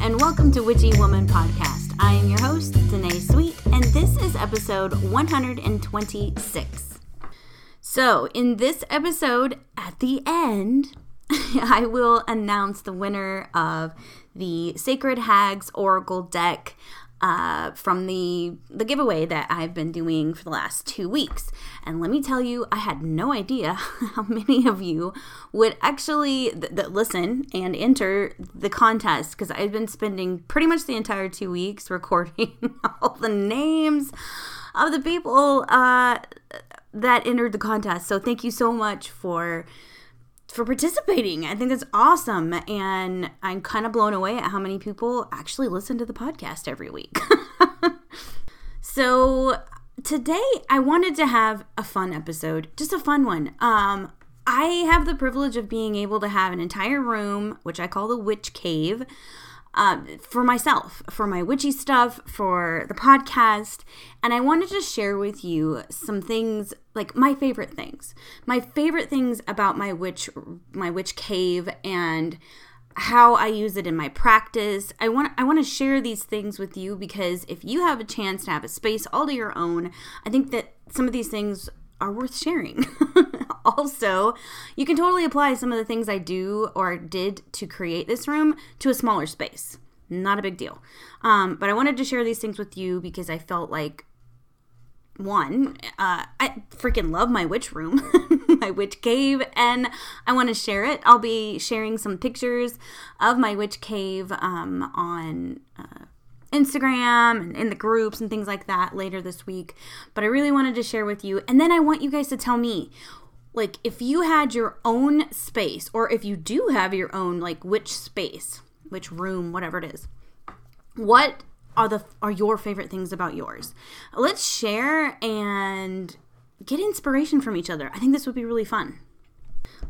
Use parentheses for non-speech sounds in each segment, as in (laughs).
and welcome to Witchy Woman Podcast. I am your host, Danae Sweet, and this is episode 126. So, in this episode, at the end, (laughs) I will announce the winner of the Sacred Hags Oracle deck uh, from the the giveaway that I've been doing for the last two weeks. And let me tell you, I had no idea (laughs) how many of you would actually th- th- listen and enter the contest because I've been spending pretty much the entire two weeks recording (laughs) all the names of the people uh, that entered the contest. So thank you so much for for participating. I think that's awesome. And I'm kind of blown away at how many people actually listen to the podcast every week. (laughs) so today I wanted to have a fun episode, just a fun one. Um, I have the privilege of being able to have an entire room, which I call the Witch Cave, uh, for myself, for my witchy stuff, for the podcast. And I wanted to share with you some things, like my favorite things, my favorite things about my witch, my witch cave, and how I use it in my practice. I want I want to share these things with you because if you have a chance to have a space all to your own, I think that some of these things are worth sharing. (laughs) (laughs) also, you can totally apply some of the things I do or did to create this room to a smaller space. Not a big deal. Um, but I wanted to share these things with you because I felt like one, uh, I freaking love my witch room, (laughs) my witch cave, and I want to share it. I'll be sharing some pictures of my witch cave um, on uh, Instagram and in the groups and things like that later this week. But I really wanted to share with you. And then I want you guys to tell me like if you had your own space or if you do have your own like which space, which room, whatever it is. What are the are your favorite things about yours? Let's share and get inspiration from each other. I think this would be really fun.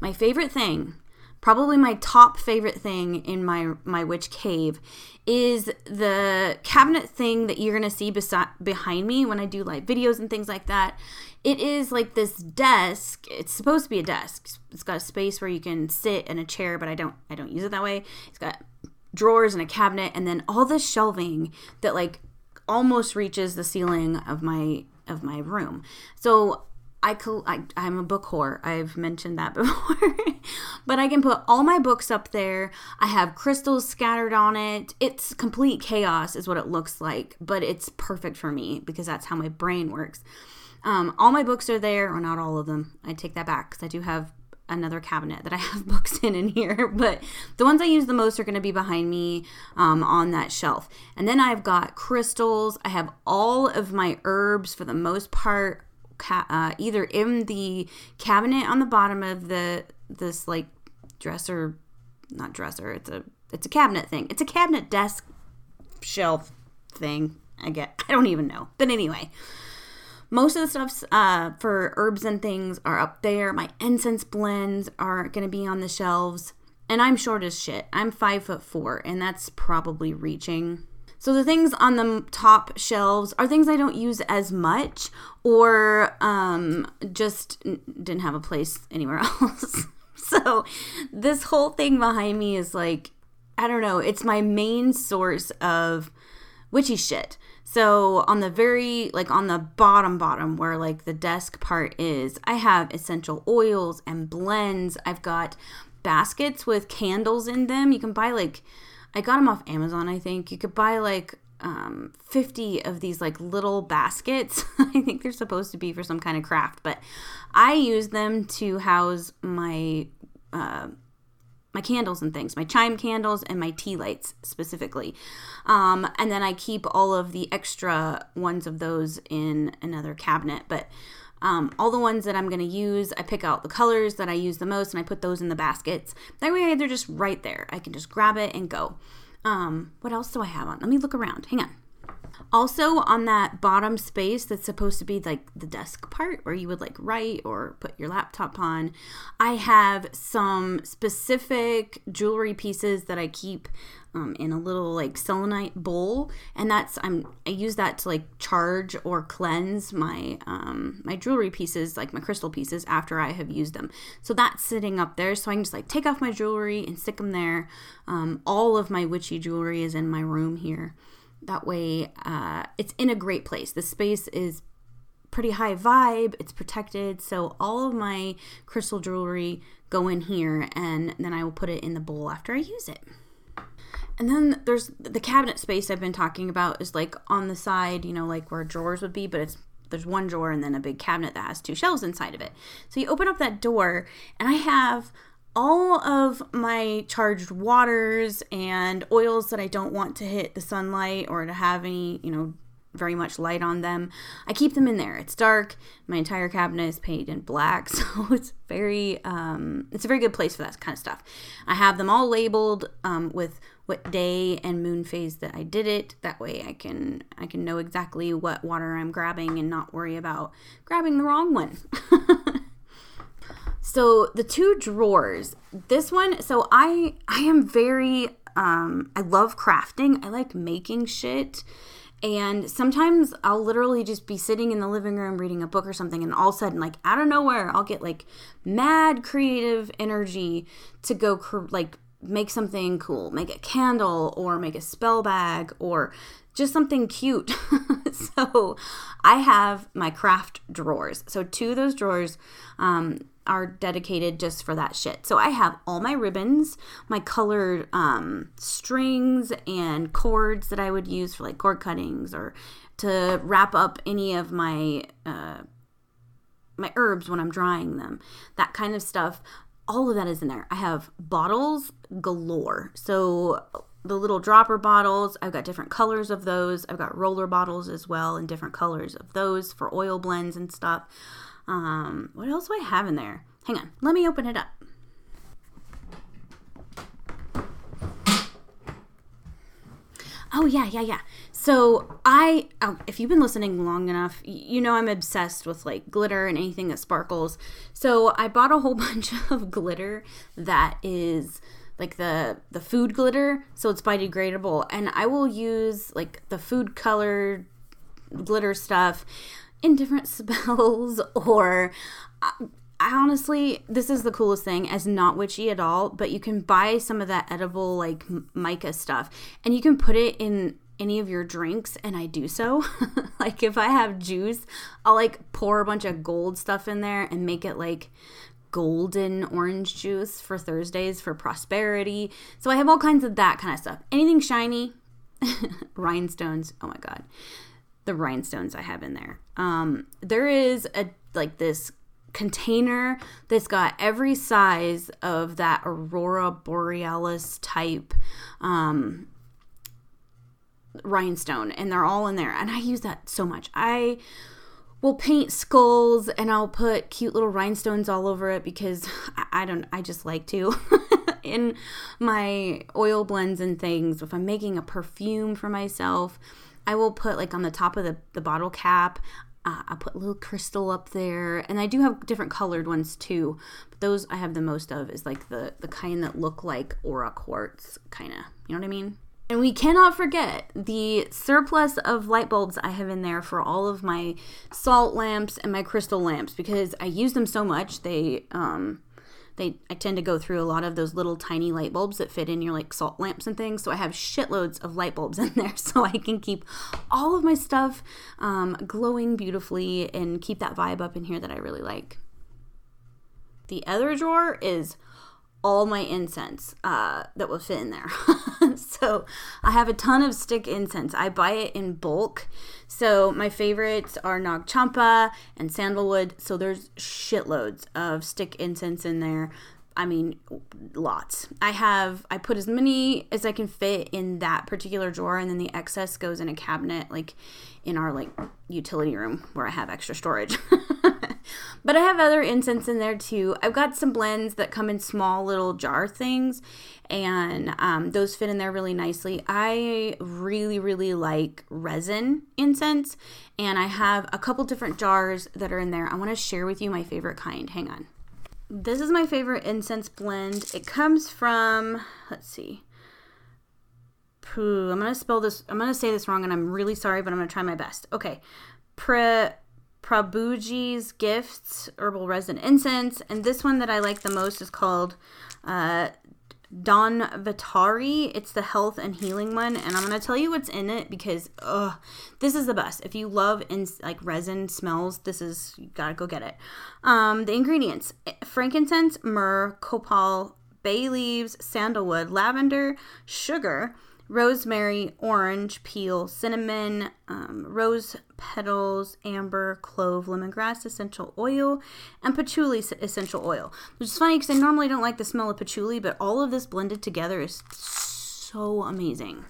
My favorite thing probably my top favorite thing in my my witch cave is the cabinet thing that you're gonna see beside behind me when I do like videos and things like that. It is like this desk. It's supposed to be a desk. It's got a space where you can sit in a chair, but I don't I don't use it that way. It's got drawers and a cabinet, and then all this shelving that like almost reaches the ceiling of my of my room. So I, I I'm a book whore. I've mentioned that (laughs) before. but I can put all my books up there. I have crystals scattered on it. It's complete chaos is what it looks like, but it's perfect for me because that's how my brain works. Um, all my books are there, or not all of them. I take that back because I do have another cabinet that I (laughs) have books in in here, but the ones I use the most are going to be behind me um, on that shelf. And then I've got crystals. I have all of my herbs for the most part ca- uh, either in the cabinet on the bottom of the this like dresser, not dresser. It's a it's a cabinet thing. It's a cabinet desk shelf thing. I get. (laughs) I don't even know. But anyway, most of the stuffs uh, for herbs and things are up there. My incense blends are going to be on the shelves. And I'm short as shit. I'm five foot four, and that's probably reaching. So the things on the top shelves are things I don't use as much or um, just didn't have a place anywhere (laughs) else. so this whole thing behind me is like, I don't know, it's my main source of witchy shit. So on the very like on the bottom bottom where like the desk part is, I have essential oils and blends. I've got baskets with candles in them. You can buy like I got them off Amazon, I think. You could buy like um, 50 of these like little baskets. (laughs) I think they're supposed to be for some kind of craft, but I use them to house my uh, my candles and things, my chime candles and my tea lights specifically. Um, and then I keep all of the extra ones of those in another cabinet. But um, all the ones that I'm going to use, I pick out the colors that I use the most and I put those in the baskets. That way they're just right there. I can just grab it and go. Um, what else do I have on? Let me look around. Hang on. Also, on that bottom space that's supposed to be like the desk part where you would like write or put your laptop on, I have some specific jewelry pieces that I keep um, in a little like selenite bowl, and that's I'm I use that to like charge or cleanse my um, my jewelry pieces, like my crystal pieces, after I have used them. So that's sitting up there, so I can just like take off my jewelry and stick them there. Um, all of my witchy jewelry is in my room here. That way, uh, it's in a great place. The space is pretty high vibe, it's protected. So, all of my crystal jewelry go in here, and then I will put it in the bowl after I use it. And then there's the cabinet space I've been talking about is like on the side, you know, like where drawers would be, but it's there's one drawer and then a big cabinet that has two shelves inside of it. So you open up that door, and I have all of my charged waters and oils that I don't want to hit the sunlight or to have any, you know, very much light on them. I keep them in there. It's dark. My entire cabinet is painted in black, (laughs) so it's very um, it's a very good place for that kind of stuff. I have them all labeled um, with what day and moon phase that I did it. That way I can I can know exactly what water I'm grabbing and not worry about grabbing the wrong one. (laughs) So the two drawers, this one, so I I am very um I love crafting. I like making shit. And sometimes I'll literally just be sitting in the living room reading a book or something, and all of a sudden, like out of nowhere, I'll get like mad creative energy to go cr- like make something cool, make a candle or make a spell bag or just something cute. (laughs) so I have my craft drawers. So two of those drawers, um, are dedicated just for that shit. So I have all my ribbons, my colored um, strings and cords that I would use for like cord cuttings or to wrap up any of my uh, my herbs when I'm drying them. That kind of stuff. All of that is in there. I have bottles galore. So the little dropper bottles, I've got different colors of those. I've got roller bottles as well and different colors of those for oil blends and stuff. Um, what else do I have in there? Hang on, let me open it up. Oh yeah, yeah, yeah. So I, oh, if you've been listening long enough, you know I'm obsessed with like glitter and anything that sparkles. So I bought a whole (laughs) bunch of glitter that is like the the food glitter, so it's biodegradable, and I will use like the food colored glitter stuff in different (laughs) spells or I honestly, this is the coolest thing as not witchy at all, but you can buy some of that edible like mica stuff and you can put it in any of your drinks and I do so. (laughs) like if I have juice, I'll like pour a bunch of gold stuff in there and make it like golden orange juice for Thursdays for prosperity. So I have all kinds of that kind of stuff. Anything shiny, (laughs) rhinestones. Oh my god the rhinestones I have in there. Um, there is a like this container that's got every size of that aurora borealis type um, rhinestone, and they're all in there. And I use that so much. I will paint skulls and I'll put cute little rhinestones all over it because I, I don't. I just like to. (laughs) in my oil blends and things, if I'm making a perfume for myself, I will put like on the top of the, the bottle cap, uh, I put a little crystal up there, and I do have different colored ones too. But those I have the most of is like the the kind that look like aura quartz, kind of. You know what I mean? And we cannot forget the surplus of light bulbs I have in there for all of my salt lamps and my crystal lamps because I use them so much. They um, they I tend to go through a lot of those little tiny light bulbs that fit in your like salt lamps and things. So I have shitloads of light bulbs in (laughs) there so I can keep all of my stuff um, glowing beautifully and keep that vibe up in here that I really like. The other drawer is all my incense uh, that will fit in there. (laughs) so I have a ton of stick incense. I buy it in bulk. So my favorites are Nag Champa and sandalwood. So there's shitloads of stick incense in there. I mean, lots. I have, I put as many as I can fit in that particular drawer, and then the excess goes in a cabinet, like in our like utility room where I have extra storage. (laughs) but I have other incense in there too. I've got some blends that come in small little jar things, and um, those fit in there really nicely. I really, really like resin incense, and I have a couple different jars that are in there. I want to share with you my favorite kind. Hang on. This is my favorite incense blend. It comes from, let's see. Poo, I'm gonna spell this. I'm gonna say this wrong, and I'm really sorry, but I'm gonna try my best. Okay, Pre Prabhuji's Gifts Herbal Resin Incense, and this one that I like the most is called uh, Don Vitari. It's the health and healing one, and I'm gonna tell you what's in it because ugh, this is the best. If you love in like resin smells, this is you gotta go get it. Um, the ingredients: frankincense, myrrh, copal, bay leaves, sandalwood, lavender, sugar rosemary, orange peel, cinnamon, um, rose petals, amber, clove, lemongrass essential oil, and patchouli essential oil. Which is funny because I normally don't like the smell of patchouli, but all of this blended together is so amazing.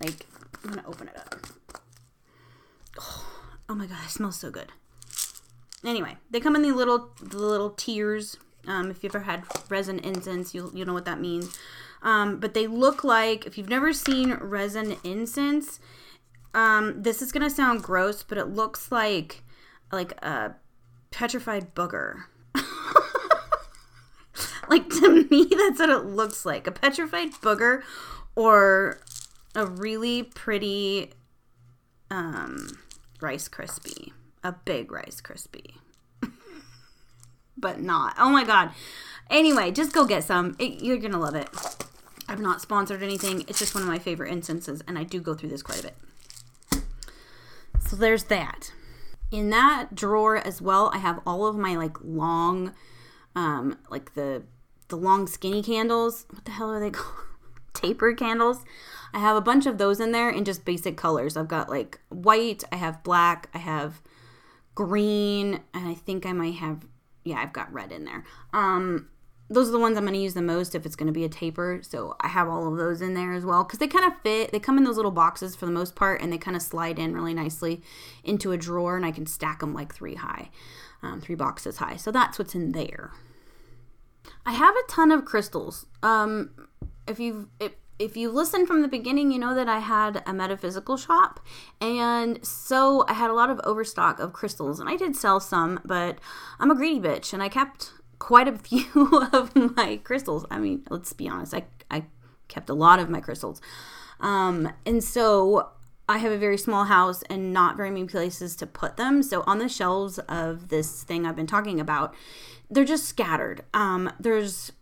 Like, I'm gonna open it up. Oh, oh my god, it smells so good. Anyway, they come in the little the little tears. Um, if you've ever had resin incense, you you know what that means. Um, but they look like, if you've never seen resin incense, um, this is going to sound gross, but it looks like like a petrified booger. (laughs) like to me, (laughs) that's what it looks like a petrified booger or a really pretty um, Rice Krispie, a big Rice Krispie. (laughs) but not. Oh my god. Anyway, just go get some. It, you're going to love it. I've not sponsored anything. It's just one of my favorite instances, and I do go through this quite a bit. So there's that. In that drawer as well, I have all of my like long, um, like the the long skinny candles. What the hell are they (laughs) called? Taper candles. I have a bunch of those in there in just basic colors. I've got like white, I have black, I have green, and I think I might have yeah, I've got red in there. Um those are the ones I'm going to use the most if it's going to be a taper. So I have all of those in there as well because they kind of fit. They come in those little boxes for the most part and they kind of slide in really nicely into a drawer and I can stack them like three high, um, three boxes high. So that's what's in there. I have a ton of crystals. Um, if you've if, if you listen from the beginning, you know that I had a metaphysical shop, and so I had a lot of overstock of crystals, and I did sell some, but I'm a greedy bitch, and I kept quite a few (laughs) of my crystals. I mean, let's be honest, I, I kept a lot of my crystals. Um, and so I have a very small house and not very many places to put them. So on the shelves of this thing I've been talking about, they're just scattered. Um, there's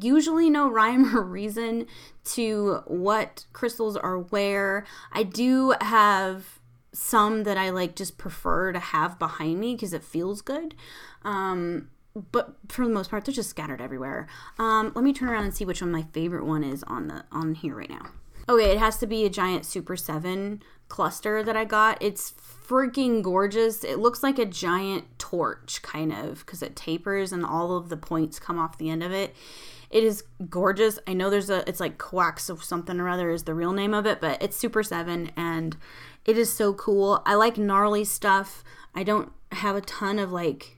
usually no rhyme (laughs) or reason to what crystals are where. I do have some that I like just prefer to have behind me because it feels good. Um, but for the most part, they're just scattered everywhere. Um, let me turn around and see which one my favorite one is on the on here right now. Okay, it has to be a giant Super Seven cluster that I got. It's freaking gorgeous. It looks like a giant torch, kind of, because it tapers and all of the points come off the end of it. It is gorgeous. I know there's a, it's like coax of something or other is the real name of it, but it's Super 7 and it is so cool. I like gnarly stuff. I don't have a ton of like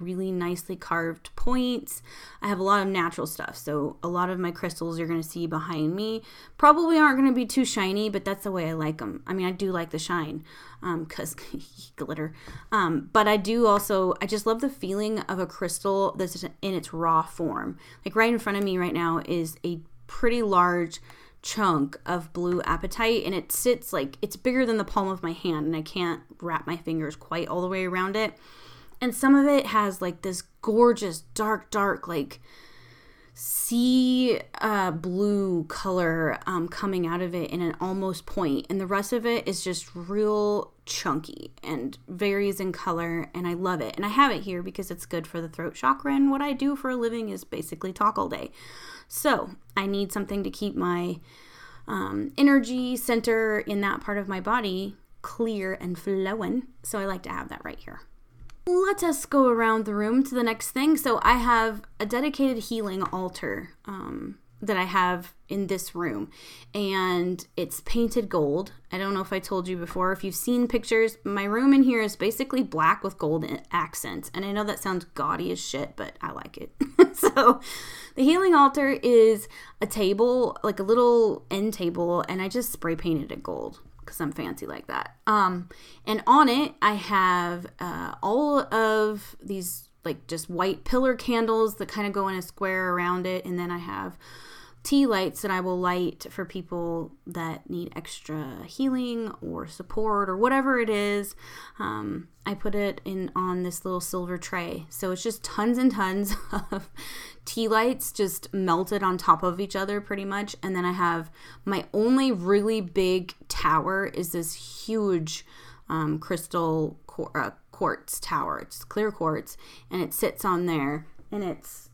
really nicely carved points. I have a lot of natural stuff. So a lot of my crystals you're going to see behind me probably aren't going to be too shiny, but that's the way I like them. I mean, I do like the shine because um, (laughs) glitter. Um, but I do also, I just love the feeling of a crystal that's in its raw form. Like right in front of me right now is a pretty large chunk of blue apatite and it sits like it's bigger than the palm of my hand and I can't wrap my fingers quite all the way around it and some of it has like this gorgeous dark dark like sea uh, blue color um, coming out of it in an almost point. And the rest of it is just real chunky and varies in color and i love it. And i have it here because it's good for the throat chakra and what i do for a living is basically talk all day. So i need something to keep my um, energy center in that part of my body clear and flowing. So i like to have that right here let us go around the room to the next thing. So I have a dedicated healing altar um, that I have in this room, and it's painted gold. I don't know if I told you before. If you've seen pictures, my room in here is basically black with gold accents. And I know that sounds gaudy as shit, but I like it. (laughs) so, the healing altar is a table, like a little end table, and I just spray painted it gold because I'm fancy like that. Um, and on it, I have uh, all of these like just white pillar candles that kind of go in a square around it, and then I have tea lights that I will light for people that need extra healing or support or whatever it is. Um, I put it in on this little silver tray. So it's just tons and tons (laughs) of tea lights just melted on top of each other pretty much. And then I have my only really big tower is this huge um, crystal uh, quartz tower. It's clear quartz and it sits on there and it's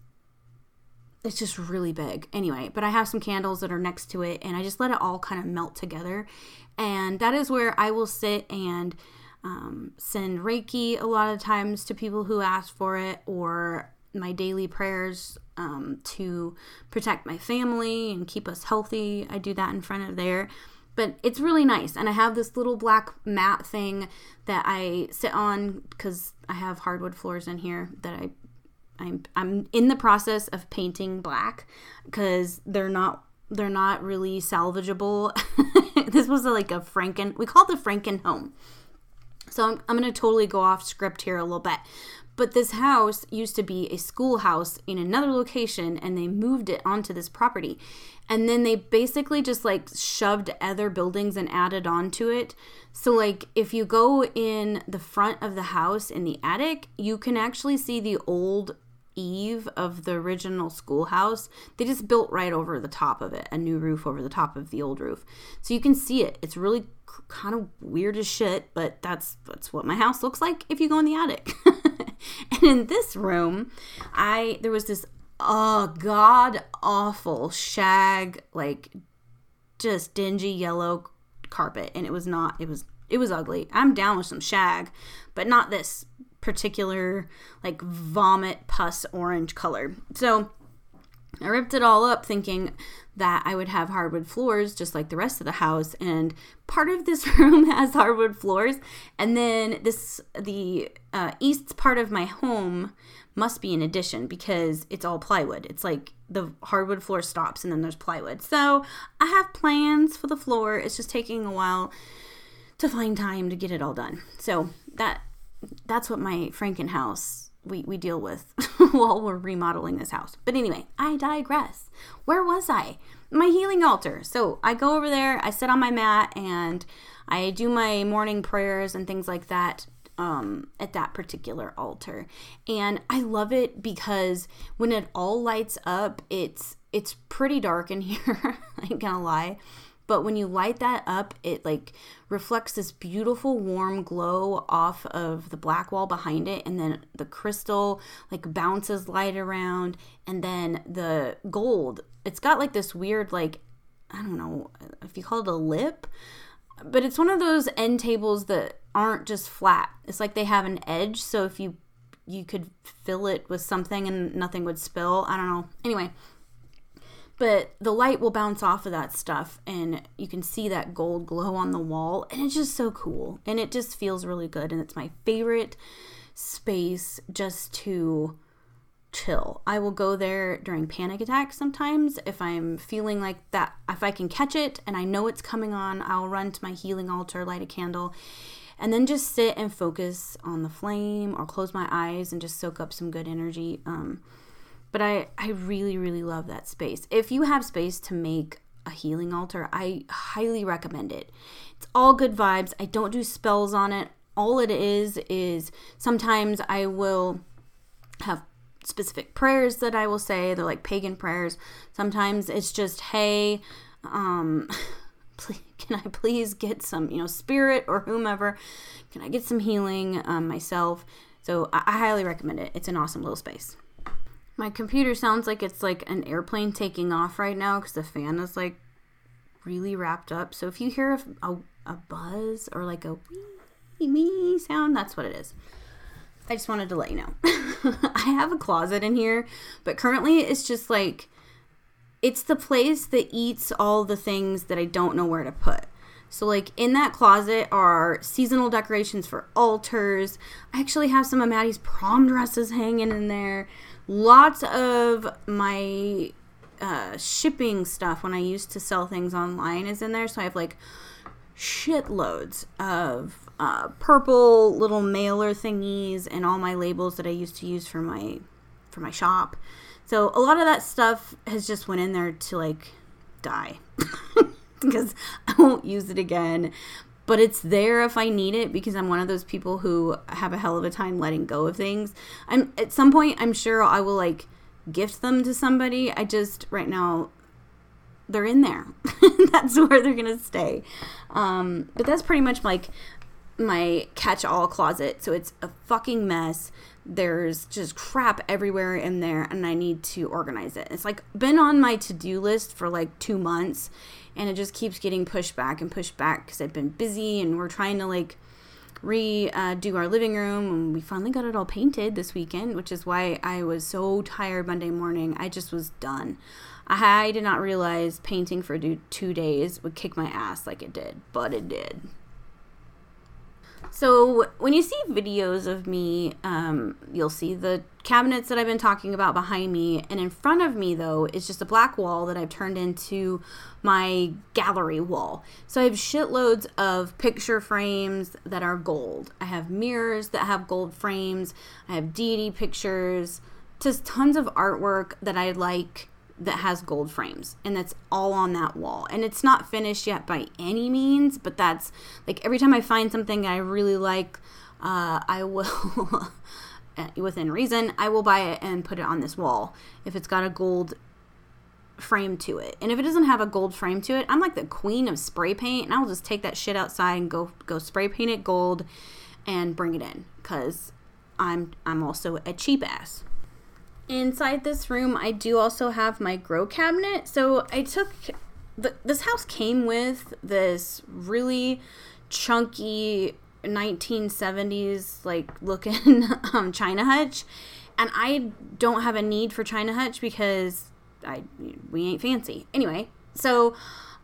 it's just really big. Anyway, but I have some candles that are next to it and I just let it all kind of melt together. And that is where I will sit and um, send Reiki a lot of times to people who ask for it or my daily prayers um, to protect my family and keep us healthy. I do that in front of there. But it's really nice. And I have this little black mat thing that I sit on because I have hardwood floors in here that I I'm I'm in the process of painting black because they're not they're not really salvageable. (laughs) this was a, like a Franken we call it the Franken home. So I'm, I'm to totally go off script here a little bit. But this house used to be a schoolhouse in another location and they moved it onto this property. And then they basically just like shoved other buildings and added onto it. So, like, if you go in the front of the house in the attic, you can actually see the old eave of the original schoolhouse, they just built right over the top of it, a new roof over the top of the old roof. So you can see it. It's really kind of weird as shit, but that's that's what my house looks like if you go in the attic. (laughs) and in this room, I there was this oh god awful shag like just dingy yellow carpet and it was not it was it was ugly. I'm down with some shag, but not this particular like vomit pus orange color. So I ripped it all up thinking that I would have hardwood floors just like the rest of the house and part of this (laughs) room has hardwood floors and then this the uh, east part of my home must be an addition because it's all plywood. It's like the hardwood floor stops and then there's plywood. So I have plans for the floor. It's just taking a while to find time to get it all done. So that that's what my Franken house we, we deal with (laughs) while we're remodeling this house. But anyway, I digress. Where was I? My healing altar. So I go over there, I sit on my mat, and I do my morning prayers and things like that um, at that particular altar. And I love it because when it all lights up, it's it's pretty dark in (laughs) here. I ain't gonna lie but when you light that up it like reflects this beautiful warm glow off of the black wall behind it and then the crystal like bounces light around and then the gold it's got like this weird like i don't know if you call it a lip but it's one of those end tables that aren't just flat. It's like they have an edge so if you you could fill it with something and nothing would spill i don't know. Anyway but the light will bounce off of that stuff and you can see that gold glow on the wall and it's just so cool and it just feels really good and it's my favorite space just to chill. I will go there during panic attacks sometimes if I'm feeling like that if I can catch it and I know it's coming on, I'll run to my healing altar, light a candle and then just sit and focus on the flame or close my eyes and just soak up some good energy. Um, but I, I really, really love that space. If you have space to make a healing altar, I highly recommend it. It's all good vibes. I don't do spells on it. All it is is sometimes I will have specific prayers that I will say. They're like pagan prayers. Sometimes it's just, hey, um, (laughs) please, can I please get some, you know, spirit or whomever? Can I get some healing um, myself? So I, I highly recommend it. It's an awesome little space. My computer sounds like it's like an airplane taking off right now because the fan is like really wrapped up. So if you hear a, a, a buzz or like a wee wee sound, that's what it is. I just wanted to let you know. (laughs) I have a closet in here, but currently it's just like it's the place that eats all the things that I don't know where to put. So, like in that closet are seasonal decorations for altars. I actually have some of Maddie's prom dresses hanging in there. Lots of my uh, shipping stuff when I used to sell things online is in there. So I have like shitloads of uh, purple little mailer thingies and all my labels that I used to use for my for my shop. So a lot of that stuff has just went in there to like die (laughs) because I won't use it again. But it's there if I need it because I'm one of those people who have a hell of a time letting go of things. I'm at some point I'm sure I will like gift them to somebody. I just right now they're in there. (laughs) that's where they're gonna stay. Um, but that's pretty much like my catch-all closet. So it's a fucking mess. There's just crap everywhere in there, and I need to organize it. It's like been on my to-do list for like two months, and it just keeps getting pushed back and pushed back because I've been busy, and we're trying to like redo uh, our living room and we finally got it all painted this weekend which is why i was so tired monday morning i just was done I did not realize painting for two days would kick my ass like it did, but it did. So when you see videos of me, um, you'll see the cabinets that I've been talking about behind me, and in front of me though is just a black wall that I've turned into my gallery wall. So I have shitloads of picture frames that are gold. I have mirrors that have gold frames. I have deity pictures, just tons of artwork that I like that has gold frames and that's all on that wall. And it's not finished yet by any means but that's like every time i find something i really like uh, i will (laughs) within reason i will buy it and put it on this wall if it's got a gold frame to it. And if it doesn't have a gold frame to it i'm like the queen of spray paint and i'll just take that shit outside and go go spray paint it gold and bring it in because i'm i'm also a cheap ass Inside this room, I do also have my grow cabinet. So I took the, this house came with this really chunky 1970s like (laughs) looking um, china hutch, and I don't have a need for china hutch because I we ain't fancy anyway. So,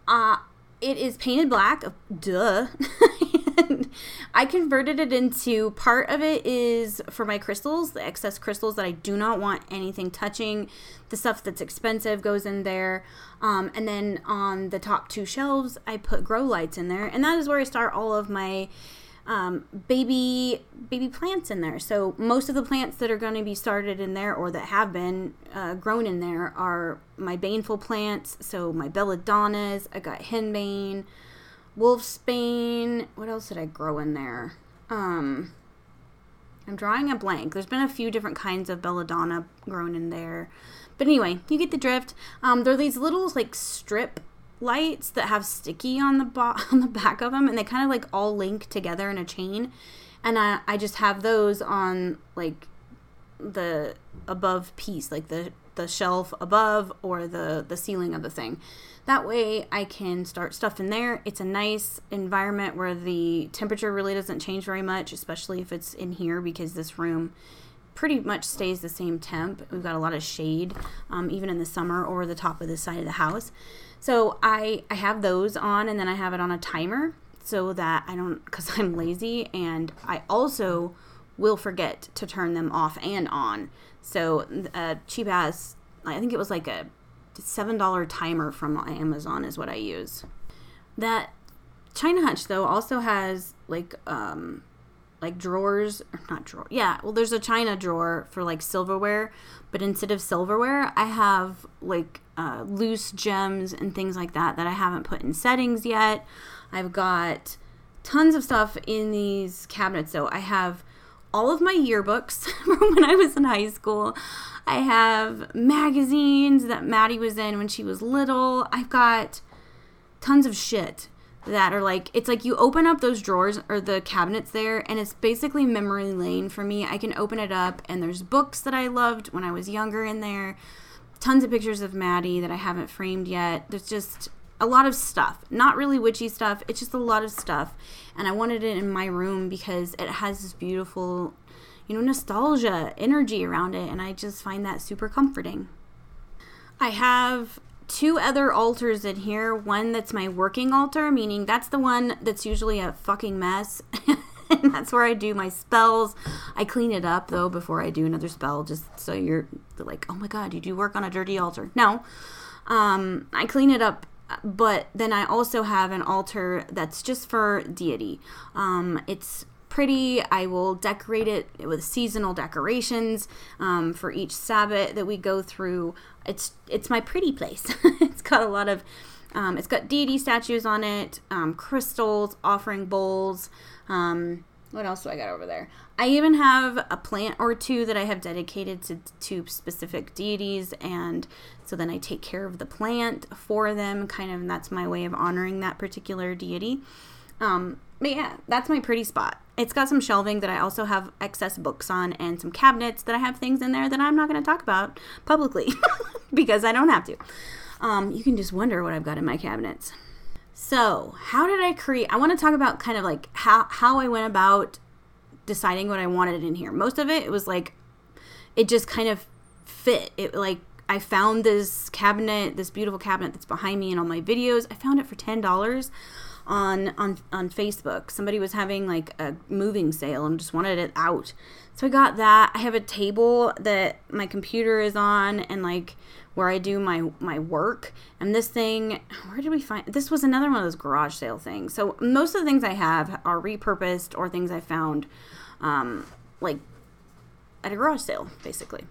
uh, it is painted black. Duh. (laughs) (laughs) I converted it into part of it is for my crystals, the excess crystals that I do not want anything touching. The stuff that's expensive goes in there. Um, and then on the top two shelves, I put grow lights in there. And that is where I start all of my um, baby baby plants in there. So most of the plants that are going to be started in there or that have been uh, grown in there are my baneful plants. So my belladonnas, I got henbane, wolfsbane. What else did I grow in there? Um, I'm drawing a blank. There's been a few different kinds of belladonna grown in there. But anyway, you get the drift. Um, there are these little like strip lights that have sticky on the bo- (laughs) on the back of them, and they kind of like all link together in a chain. And I I just have those on like the above piece, like the the shelf above or the the ceiling of the thing. That way I can start stuff in there. It's a nice environment where the temperature really doesn't change very much, especially if it's in here because this room pretty much stays the same temp. We've got a lot of shade, um, even in the summer, over the top of the side of the house. So I, I have those on and then I have it on a timer so that I don't, because (laughs) I'm lazy and I also will forget to turn them off and on. So a cheap ass, I think it was like a $7 timer from Amazon is what I use. That China Hutch though also has like um like drawers or not drawer yeah well there's a china drawer for like silverware but instead of silverware i have like uh, loose gems and things like that that i haven't put in settings yet i've got tons of stuff in these cabinets so i have all of my yearbooks (laughs) from when i was in high school. I have magazines that maddie was in when she was little. I've got tons of shit that are like it's like you open up those drawers or the cabinets there and it's basically memory lane for me. I can open it up and there's books that i loved when i was younger in there. Tons of pictures of maddie that i haven't framed yet. There's just a lot of stuff not really witchy stuff it's just a lot of stuff and i wanted it in my room because it has this beautiful you know nostalgia energy around it and i just find that super comforting i have two other altars in here. One that's my working altar, meaning that's the one that's usually a fucking mess. (laughs) and that's where I do my spells. I clean it up though before I do another spell, just so you're like, oh my god, you do work on a dirty altar. No, um, I clean it up. But then I also have an altar that's just for deity. Um, it's pretty. I will decorate it with seasonal decorations um, for each Sabbath that we go through. It's it's my pretty place. (laughs) it's got a lot of. Um, it's got deity statues on it, um, crystals, offering bowls. Um, what else do I got over there? I even have a plant or two that I have dedicated to, to specific deities, and so then I take care of the plant for them, kind of, and that's my way of honoring that particular deity. Um, but yeah, that's my pretty spot. It's got some shelving that I also have excess books on and some cabinets that I have things in there that I'm not going to talk about publicly (laughs) because I don't have to. Um, you can just wonder what I've got in my cabinets. So, how did I create? I want to talk about kind of like how, how I went about deciding what I wanted in here. Most of it, it was like, it just kind of fit. It like, I found this cabinet, this beautiful cabinet that's behind me in all my videos. I found it for $10 on on on Facebook. Somebody was having like a moving sale and just wanted it out. So I got that. I have a table that my computer is on and like where I do my my work. And this thing, where did we find this was another one of those garage sale things. So most of the things I have are repurposed or things I found um like at a garage sale basically.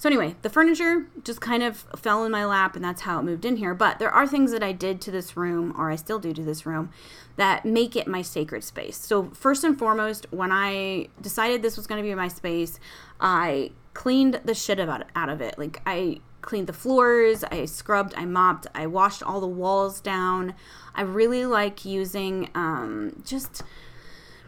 So anyway, the furniture just kind of fell in my lap and that's how it moved in here. But there are things that I did to this room or I still do to this room that make it my sacred space. So first and foremost, when I decided this was going to be my space, I cleaned the shit out, of it. Like I cleaned the floors, I scrubbed, I mopped, I washed all the walls down. I really like using um, just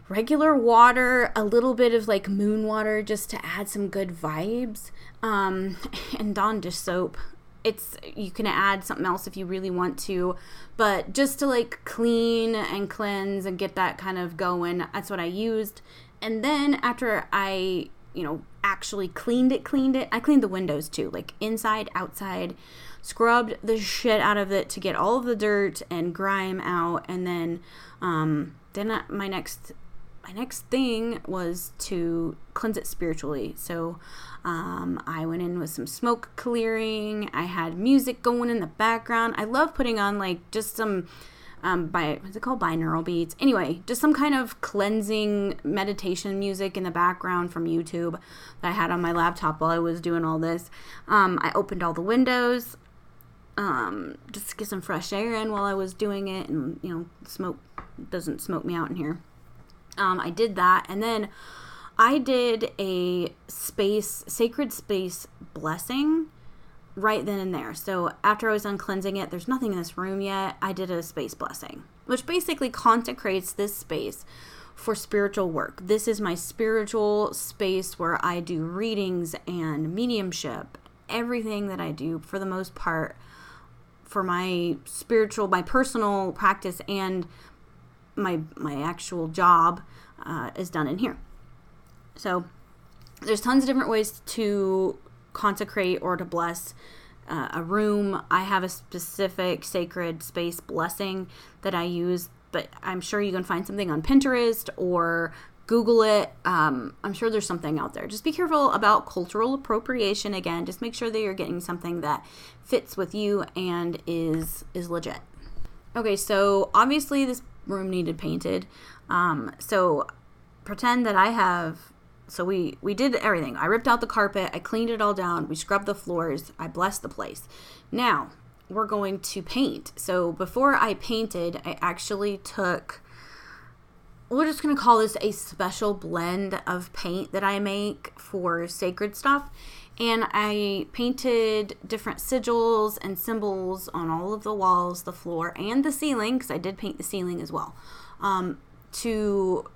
regular water, a little bit of like moon water just to add some good vibes. Um, (laughs) and Dawn dish soap. It's you can add something else if you really want to, but just to like clean and cleanse and get that kind of going. That's what I used. And then after I, you know, actually cleaned it, cleaned it, I cleaned the windows too, like inside, outside, scrubbed the shit out of it to get all of the dirt and grime out, and then um, then my next my next thing was to cleanse it spiritually. So um, I went in with some smoke clearing. I had music going in the background. I love putting on like just some um, by what's it called binaural beats. Anyway, just some kind of cleansing meditation music in the background from YouTube that I had on my laptop while I was doing all this. Um, I opened all the windows um, just to get some fresh air in while I was doing it, and you know, smoke doesn't smoke me out in here. Um, I did that, and then I did a space, sacred space blessing right then and there. So after I was done cleansing it, there's nothing in this room yet. I did a space blessing, which basically consecrates this space for spiritual work. This is my spiritual space where I do readings and mediumship, everything that I do for the most part for my spiritual, my personal practice and my my actual job uh, is done in here. So there's tons of different ways to consecrate or to bless uh, a room. I have a specific sacred space blessing that I use, but I'm sure you can find something on Pinterest or Google it. Um, I'm sure there's something out there. Just be careful about cultural appropriation. Again, just make sure that you're getting something that fits with you and is is legit. Okay, so obviously this room needed painted. Um, so pretend that I have. So we we did everything. I ripped out the carpet. I cleaned it all down. We scrubbed the floors. I blessed the place. Now we're going to paint. So before I painted, I actually took. We're just going to call this a special blend of paint that I make for sacred stuff and I painted different sigils and symbols on all of the walls, the floor, and the ceiling, because I did paint the ceiling as well, um, to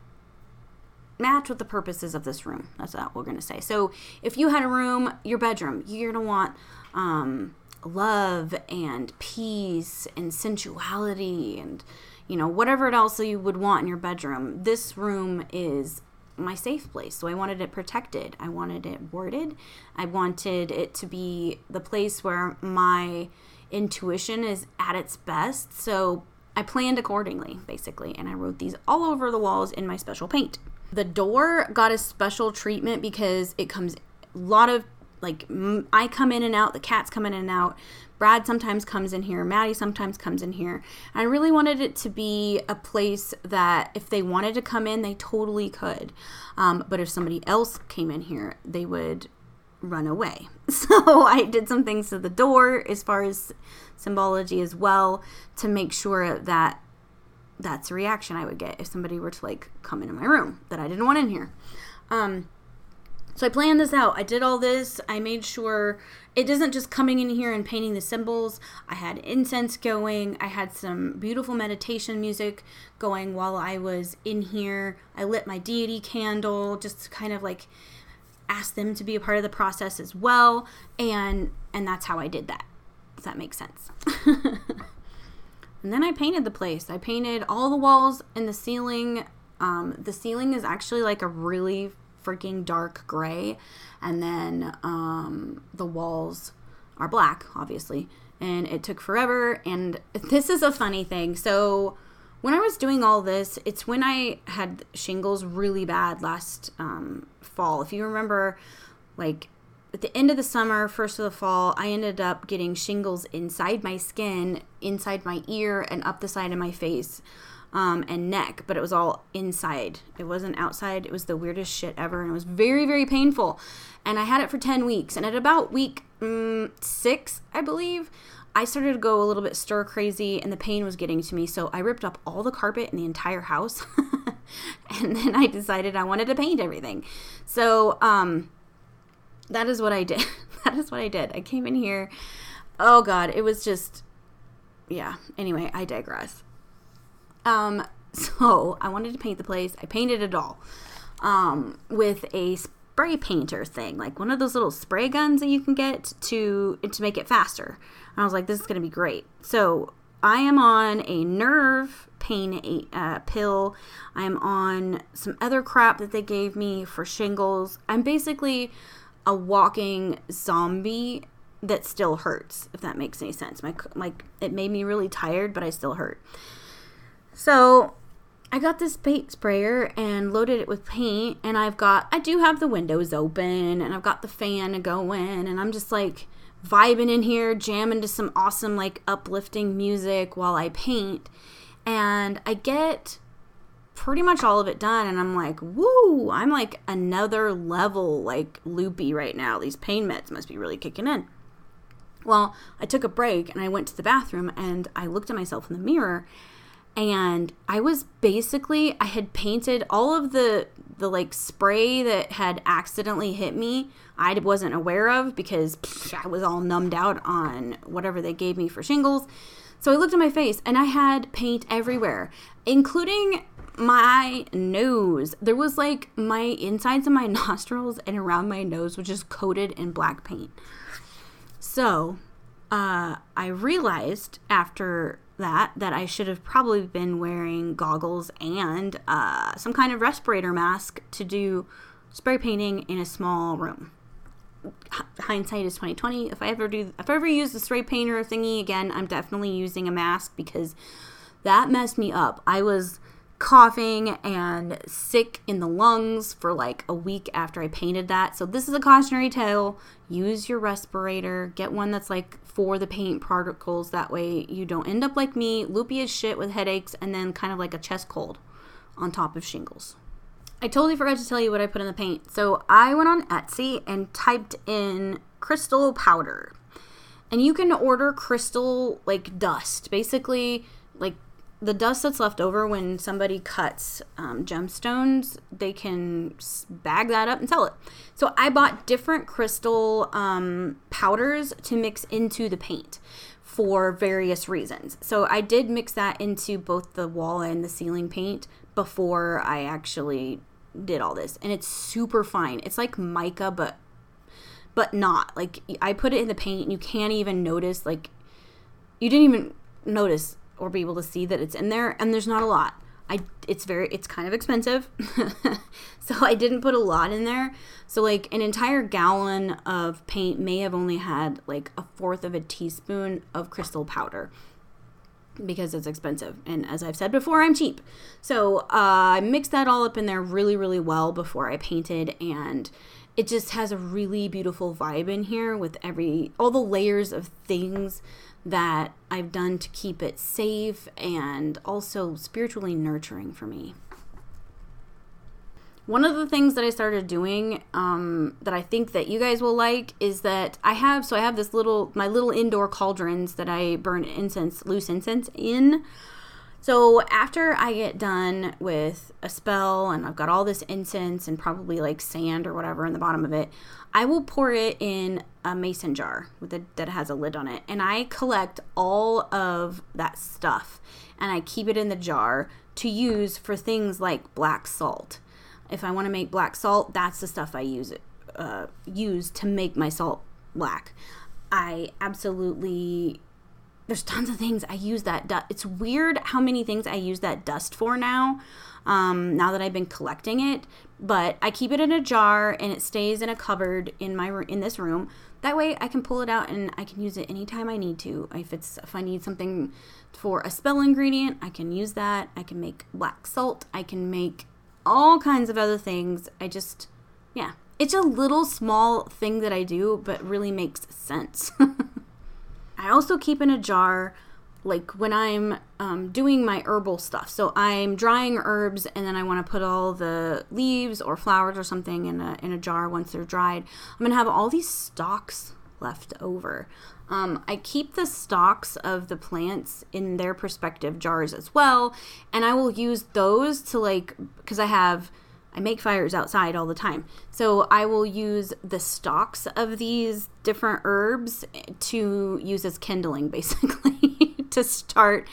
match with the purposes of this room. That's what we're going to say. So if you had a room, your bedroom, you're going to want um, love and peace and sensuality and you know whatever else you would want in your bedroom this room is my safe place. So I wanted it protected. I wanted it worded. I wanted it to be the place where my intuition is at its best. So I planned accordingly, basically, and I wrote these all over the walls in my special paint. The door got a special treatment because it comes a lot of like I come in and out, the cats come in and out. Brad sometimes comes in here, Maddie sometimes comes in here. I really wanted it to be a place that if they wanted to come in, they totally could. Um, but if somebody else came in here, they would run away. (laughs) So I did some things to the door as far as symbology as well to make sure that that's a reaction I would get if somebody were to like come into my room that I didn't want in here. Um, so I planned this out. I did all this. I made sure it isn't just coming in here and painting the symbols. I had incense going. I had some beautiful meditation music going while I was in here. I lit my deity candle just to kind of like ask them to be a part of the process as well. And and that's how I did that. Does that make sense? (laughs) and then I painted the place. I painted all the walls and the ceiling. Um, the ceiling is actually like a really freaking dark gray. And then um, the walls are black, obviously. And it took forever. And (laughs) this is a funny thing. So when I was doing all this, it's when I had shingles really bad last um, fall. If you remember, like at the end of the summer, first of the fall, I ended up getting shingles inside my skin, inside my ear, and up the side of my face um, and neck, but it was all inside. It wasn't outside. It was the weirdest shit ever, and it was very, very painful. And I had it for 10 weeks. And at about week mm, six, I believe, I started to go a little bit stir crazy, and the pain was getting to me. So I ripped up all the carpet in the entire house. (laughs) and then I decided I wanted to paint everything. So um, that is what I did. (laughs) that is what I did. I came in here. Oh, God. It was just. Yeah. Anyway, I digress. Um, (laughs) so I wanted to paint the place. I painted it all um, with a spray painter thing, like one of those little spray guns that you can get to to make it faster. And I was like, this is going to be great. So I am on a nerve pain uh, pill. I'm on some other crap that they gave me for shingles. I'm basically a walking zombie that still hurts, if that makes any sense. My like it made me really tired, but I still hurt. So I got this paint sprayer and loaded it with paint, and I've got, I do have the windows open, and I've got the fan going, and I'm just like vibing in here, jamming to some awesome, like uplifting music while I paint. And I get pretty much all of it done, and I'm like, woo, I'm like another level, like loopy right now. These pain meds must be really kicking in. Well, I took a break and I went to the bathroom and I looked at myself in the mirror and I was basically I had painted all of the the like spray that had accidentally hit me. I wasn't aware of because I was all numbed out on whatever they gave me for shingles. So I looked at my face and I had paint everywhere, including my nose. There was like my insides of my (laughs) nostrils and around my nose was just coated in black paint. So uh, I realized after that that I should have probably been wearing goggles and uh, some kind of respirator mask to do spray painting in a small room. H- hindsight is 2020. If I ever do, if I ever use the spray painter thingy again, I'm definitely using a mask because that messed me up. I was coughing and sick in the lungs for like a week after I painted that. So this is a cautionary tale. Use your respirator. Get one that's like for the paint particles. That way you don't end up like me, loopy as shit with headaches and then kind of like a chest cold on top of shingles. I totally forgot to tell you what I put in the paint. So I went on Etsy and typed in crystal powder. And you can order crystal like dust. Basically, like the dust that's left over when somebody cuts um, gemstones, they can bag that up and sell it. So I bought different crystal um, powders to mix into the paint for various reasons. So I did mix that into both the wall and the ceiling paint before I actually did all this, and it's super fine. It's like mica, but but not like I put it in the paint, and you can't even notice like you didn't even notice or be able to see that it's in there and there's not a lot I it's very it's kind of expensive. (laughs) so I didn't put a lot in there. So like an entire gallon of paint may have only had like a fourth of a teaspoon of crystal powder because it's expensive. And as I've said before, I'm cheap. So uh, I mixed that all up in there really, really well before I painted. And it just has a really beautiful vibe in here with every, all the layers of things that I've done to keep it safe and also spiritually nurturing for me. One of the things that I started doing um, that I think that you guys will like is that I have so I have this little my little indoor cauldrons that I burn incense loose incense in. So after I get done with a spell and I've got all this incense and probably like sand or whatever in the bottom of it, I will pour it in a mason jar with a, that has a lid on it and I collect all of that stuff and I keep it in the jar to use for things like black salt if I want to make black salt, that's the stuff I use uh, use to make my salt black. I absolutely there's tons of things I use that dust. It's weird how many things I use that dust for now. Um, now that I've been collecting it, but I keep it in a jar and it stays in a cupboard in my in this room. That way, I can pull it out and I can use it anytime I need to. If it's if I need something for a spell ingredient, I can use that. I can make black salt. I can make all kinds of other things. I just, yeah, it's a little small thing that I do, but really makes sense. (laughs) I also keep in a jar like when I'm um, doing my herbal stuff. So I'm drying herbs and then I want to put all the leaves or flowers or something in a, in a jar once they're dried. I'm going to have all these stalks left over. Um, I keep the stalks of the plants in their perspective jars as well, and I will use those to like because I have I make fires outside all the time. So I will use the stalks of these different herbs to use as kindling (laughs) basically to start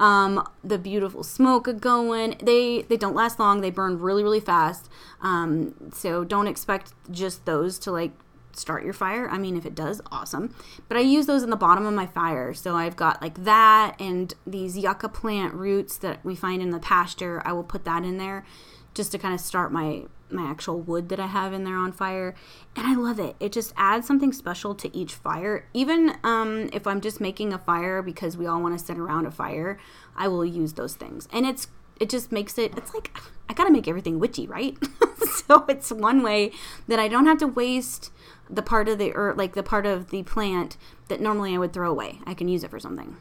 um, the beautiful smoke going. They they don't last long. They burn really really fast. Um, so don't expect just those to like start your fire. I mean, if it does, awesome. But I use those in the bottom of my fire. So I've got like that and these yucca plant roots that we find in the pasture. I will put that in there just to kind of start my my actual wood that I have in there on fire. And I love it. It just adds something special to each fire. Even um, if I'm just making a fire because we all want to sit around a fire, I will use those things. And it's it just makes it it's like I got to make everything witchy, right? (laughs) so it's one way that I don't have to waste the part of the or like the part of the plant that normally I would throw away. I can use it for something.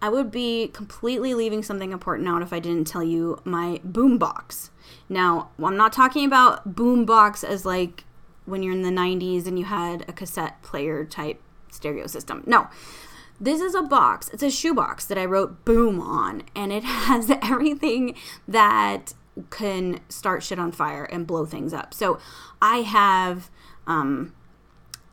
I would be completely leaving something important out if I didn't tell you my boom box. Now, I'm not talking about boom box as like when you're in the 90s and you had a cassette player type stereo system. No. This is a box. It's a shoebox that I wrote boom on and it (laughs) has everything that can start shit on fire and blow things up. So, I have um,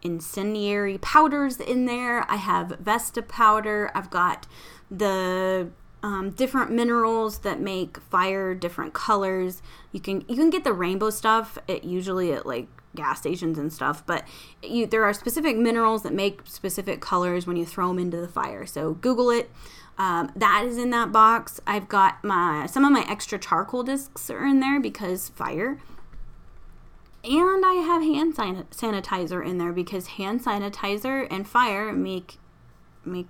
incendiary powders in there. I have Vesta powder. I've got the um, different minerals that make fire different colors. You can you can get the rainbow stuff. It usually at like gas stations and stuff, but you, there are specific minerals that make specific colors when you throw them into the fire. So Google it. Um, that is in that box. I've got my some of my extra charcoal discs are in there because fire. And I have hand sanitizer in there because hand sanitizer and fire make make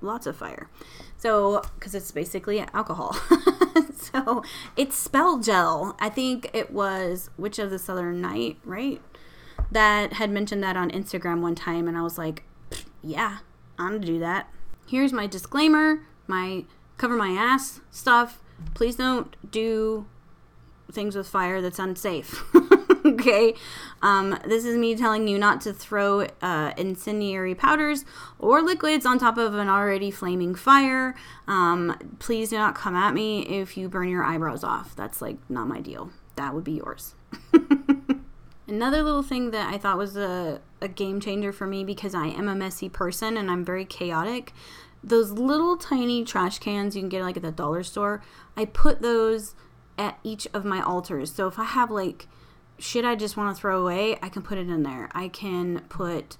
lots of fire. So, because it's basically alcohol. (laughs) so, it's spell gel. I think it was Witch of the Southern Night, right? That had mentioned that on Instagram one time, and I was like, yeah, I'm gonna do that. Here's my disclaimer my cover my ass stuff. Please don't do things with fire that's unsafe. (laughs) okay? Um, this is me telling you not to throw uh, incendiary powders or liquids on top of an already flaming fire. Um, please do not come at me if you burn your eyebrows off. That's like not my deal. That would be yours. (laughs) Another little thing that I thought was a, a game changer for me because I am a messy person and I'm very chaotic. Those little tiny trash cans you can get like at the dollar store, I put those at each of my altars. So if I have like shit I just want to throw away, I can put it in there. I can put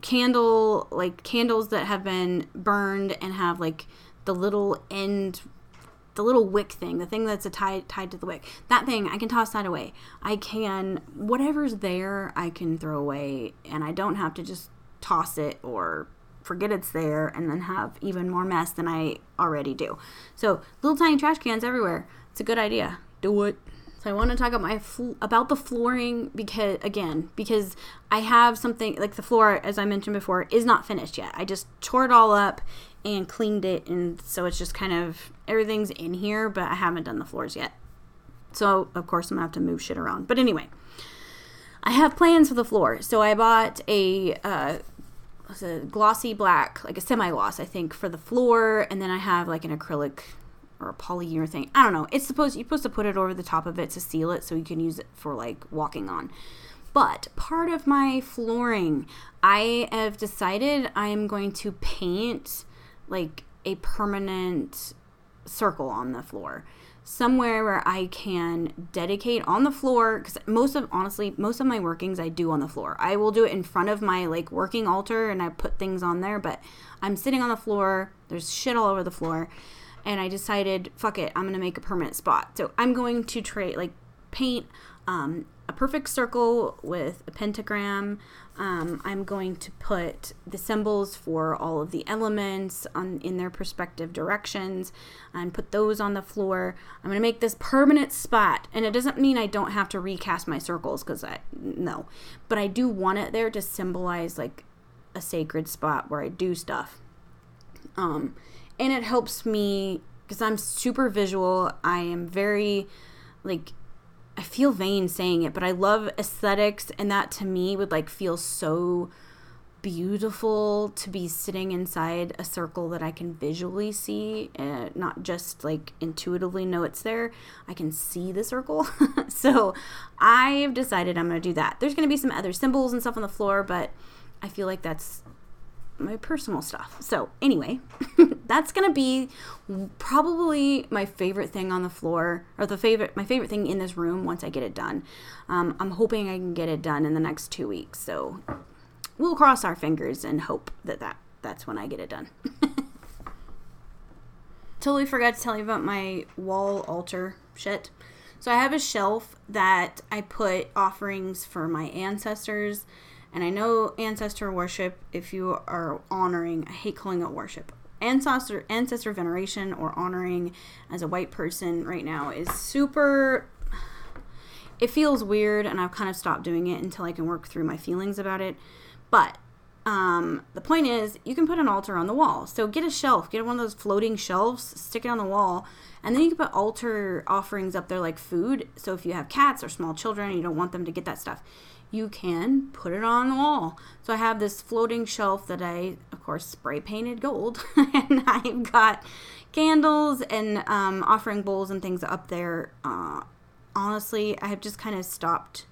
candle like candles that have been burned and have like the little end the little wick thing, the thing that's tied tied to the wick. That thing, I can toss that away. I can whatever's there, I can throw away, and I don't have to just toss it or forget it's there and then have even more mess than I already do. So little tiny trash cans everywhere. It's a good idea. Do it. So I want to talk about my fl- about the flooring because again because I have something like the floor as I mentioned before is not finished yet. I just tore it all up and cleaned it and so it's just kind of everything's in here but I haven't done the floors yet. So of course I'm gonna have to move shit around. But anyway, I have plans for the floor. So I bought a uh, a glossy black, like a semi gloss, I think, for the floor, and then I have like an acrylic or a polyurethane. I don't know. It's supposed you're supposed to put it over the top of it to seal it so you can use it for like walking on. But part of my flooring, I have decided I am going to paint like a permanent circle on the floor. Somewhere where I can dedicate on the floor because most of honestly most of my workings I do on the floor. I will do it in front of my like working altar and I put things on there, but I'm sitting on the floor. There's shit all over the floor and I decided, fuck it, I'm gonna make a permanent spot. So I'm going to trade like paint um, a perfect circle with a pentagram. Um, I'm going to put the symbols for all of the elements on in their respective directions and put those on the floor. I'm going to make this permanent spot, and it doesn't mean I don't have to recast my circles because I no, but I do want it there to symbolize like a sacred spot where I do stuff. Um, and it helps me because I'm super visual. I am very like I feel vain saying it, but I love aesthetics and that to me would like feel so beautiful to be sitting inside a circle that I can visually see and not just like intuitively know it's there. I can see the circle. (laughs) so I've decided I'm going to do that. There's going to be some other symbols and stuff on the floor, but I feel like that's my personal stuff. So, anyway, (laughs) that's going to be probably my favorite thing on the floor or the favorite my favorite thing in this room once I get it done. Um, I'm hoping I can get it done in the next 2 weeks. So, we'll cross our fingers and hope that, that that's when I get it done. (laughs) totally forgot to tell you about my wall altar shit. So, I have a shelf that I put offerings for my ancestors and I know ancestor worship, if you are honoring, I hate calling it worship. Ancestor ancestor veneration or honoring as a white person right now is super it feels weird and I've kind of stopped doing it until I can work through my feelings about it. But um, the point is, you can put an altar on the wall. So get a shelf, get one of those floating shelves, stick it on the wall, and then you can put altar offerings up there like food. So if you have cats or small children, you don't want them to get that stuff you can put it on the wall. So I have this floating shelf that I, of course, spray painted gold, (laughs) and I've got candles and um, offering bowls and things up there. Uh, honestly, I have just kind of stopped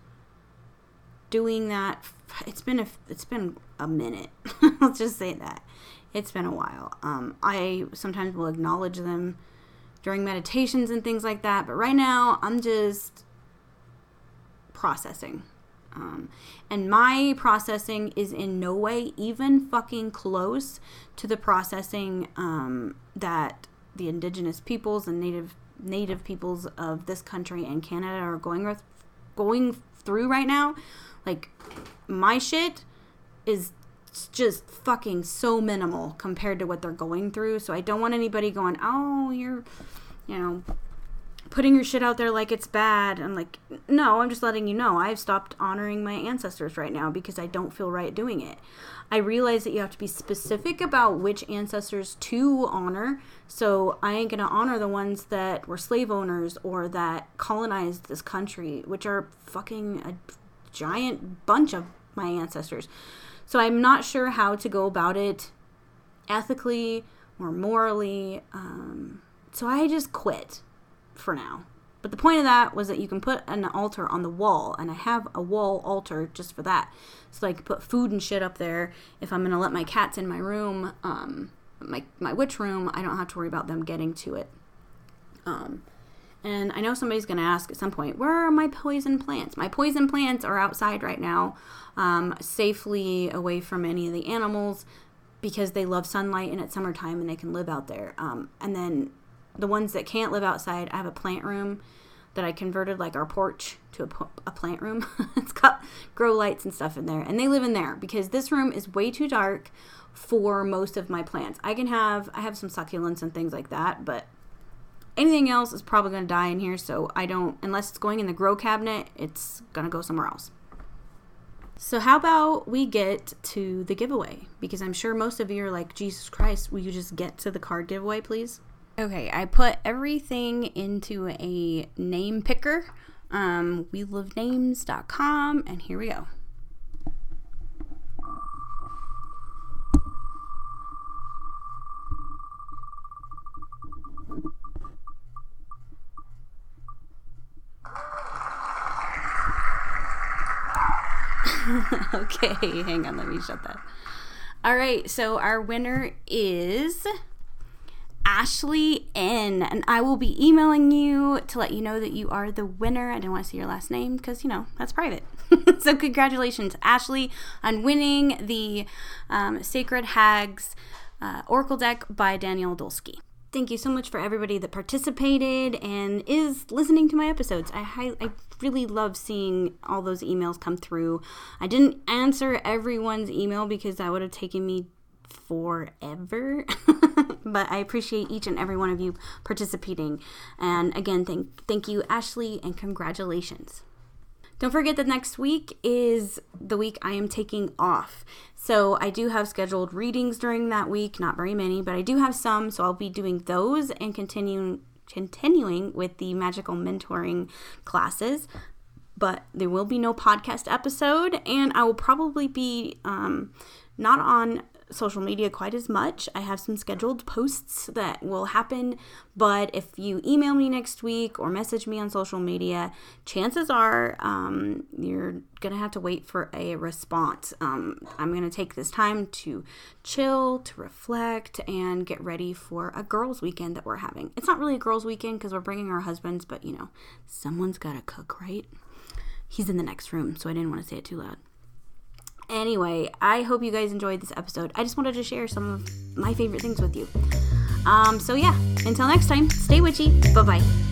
doing that. It's been a it's been a minute. (laughs) Let's just say that it's been a while. Um, I sometimes will acknowledge them during meditations and things like that, but right now I'm just processing um, and my processing is in no way even fucking close to the processing um, that the indigenous peoples and native native peoples of this country and Canada are going with, going through right now. Like my shit is just fucking so minimal compared to what they're going through. So I don't want anybody going, "Oh, you're you know, putting your shit out there like it's bad. I'm like, no, I'm just letting you know. I've stopped honoring my ancestors right now because I don't feel right doing it. I realize that you have to be specific about which ancestors to honor. So I ain't gonna honor the ones that were slave owners or that colonized this country, which are fucking a giant bunch of my ancestors. So I'm not sure how to go about it ethically or morally. Um, so I just quit for now. But the point of that was that you can put an altar on the wall, and I have a wall altar just for that. So I can put food and shit up there. If I'm gonna let my cats in my room, um, my my witch room, I don't have to worry about them getting to it. Um, and I know somebody's gonna ask at some point, where are my poison plants? My poison plants are outside right now, um, safely away from any of the animals because they love sunlight and it's summertime and they can live out there. Um, and then the ones that can't live outside, I have a plant room that I converted like our porch to a, a plant room. (laughs) it's got grow lights and stuff in there, and they live in there because this room is way too dark for most of my plants. I can have I have some succulents and things like that, but anything else is probably going to die in here, so I don't unless it's going in the grow cabinet, it's going to go somewhere else. So how about we get to the giveaway because I'm sure most of you are like, "Jesus Christ, will you just get to the card giveaway, please?" Okay, I put everything into a name picker, um, wheelofnames.com, and here we go. (laughs) okay, hang on, let me shut that. All right, so our winner is Ashley N. And I will be emailing you to let you know that you are the winner. I didn't want to see your last name because, you know, that's private. (laughs) so, congratulations, Ashley, on winning the um, Sacred Hags uh, Oracle deck by Danielle Dulsky. Thank you so much for everybody that participated and is listening to my episodes. I, I really love seeing all those emails come through. I didn't answer everyone's email because that would have taken me forever. (laughs) but I appreciate each and every one of you participating. And again, thank thank you, Ashley, and congratulations. Don't forget that next week is the week I am taking off. So I do have scheduled readings during that week, not very many, but I do have some, so I'll be doing those and continuing continuing with the magical mentoring classes. But there will be no podcast episode, and I will probably be um, not on social media quite as much. I have some scheduled posts that will happen, but if you email me next week or message me on social media, chances are um, you're gonna have to wait for a response. Um, I'm gonna take this time to chill, to reflect, and get ready for a girls' weekend that we're having. It's not really a girls' weekend because we're bringing our husbands, but you know, someone's gotta cook, right? He's in the next room, so I didn't want to say it too loud. Anyway, I hope you guys enjoyed this episode. I just wanted to share some of my favorite things with you. Um, so yeah, until next time, stay witchy. Bye bye.